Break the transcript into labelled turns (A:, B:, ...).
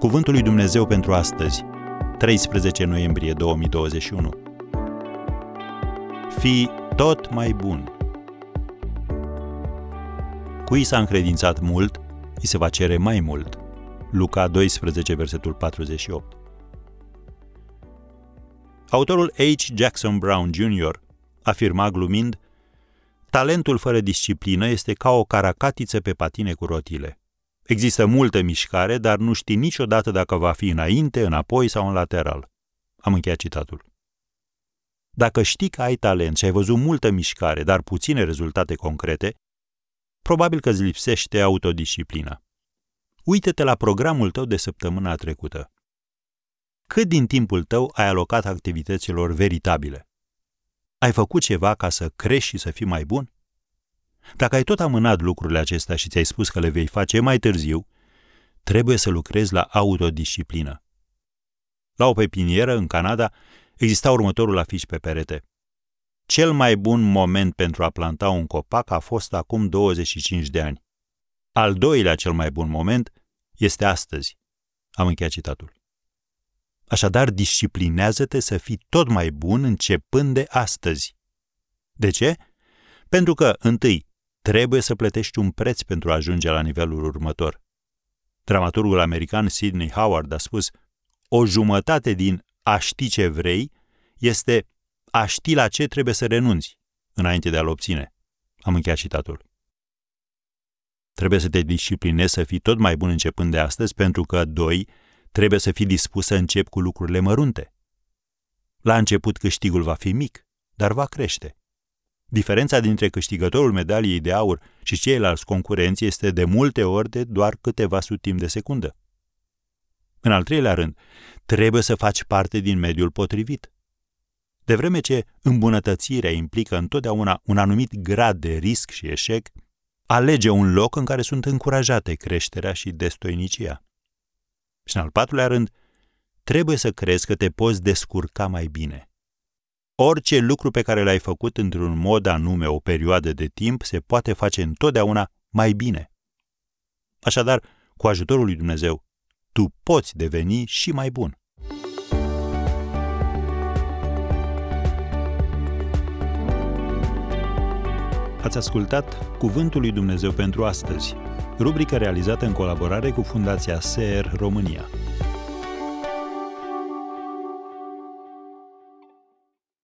A: Cuvântul lui Dumnezeu pentru astăzi, 13 noiembrie 2021. Fii tot mai bun. Cui s-a încredințat mult, îi se va cere mai mult. Luca 12, versetul 48. Autorul H. Jackson Brown Jr. afirma glumind Talentul fără disciplină este ca o caracatiță pe patine cu rotile. Există multă mișcare, dar nu știi niciodată dacă va fi înainte, înapoi sau în lateral. Am încheiat citatul. Dacă știi că ai talent și ai văzut multă mișcare, dar puține rezultate concrete, probabil că îți lipsește autodisciplina. Uită-te la programul tău de săptămâna trecută. Cât din timpul tău ai alocat activităților veritabile? Ai făcut ceva ca să crești și să fii mai bun? Dacă ai tot amânat lucrurile acestea și ți-ai spus că le vei face mai târziu, trebuie să lucrezi la autodisciplină. La o pepinieră, în Canada, exista următorul afiș pe perete. Cel mai bun moment pentru a planta un copac a fost acum 25 de ani. Al doilea cel mai bun moment este astăzi. Am încheiat citatul. Așadar, disciplinează-te să fii tot mai bun începând de astăzi. De ce? Pentru că, întâi, trebuie să plătești un preț pentru a ajunge la nivelul următor. Dramaturgul american Sidney Howard a spus, o jumătate din a ști ce vrei este a ști la ce trebuie să renunți înainte de a-l obține. Am încheiat citatul. Trebuie să te disciplinezi să fii tot mai bun începând de astăzi, pentru că, doi, trebuie să fii dispus să începi cu lucrurile mărunte. La început câștigul va fi mic, dar va crește. Diferența dintre câștigătorul medaliei de aur și ceilalți concurenți este de multe ori de doar câteva sutimi de secundă. În al treilea rând, trebuie să faci parte din mediul potrivit. De vreme ce îmbunătățirea implică întotdeauna un anumit grad de risc și eșec, alege un loc în care sunt încurajate creșterea și destoinicia. Și în al patrulea rând, trebuie să crezi că te poți descurca mai bine. Orice lucru pe care l-ai făcut într-un mod anume o perioadă de timp se poate face întotdeauna mai bine. Așadar, cu ajutorul lui Dumnezeu, tu poți deveni și mai bun. Ați ascultat Cuvântul lui Dumnezeu pentru astăzi, rubrica realizată în colaborare cu Fundația SER România.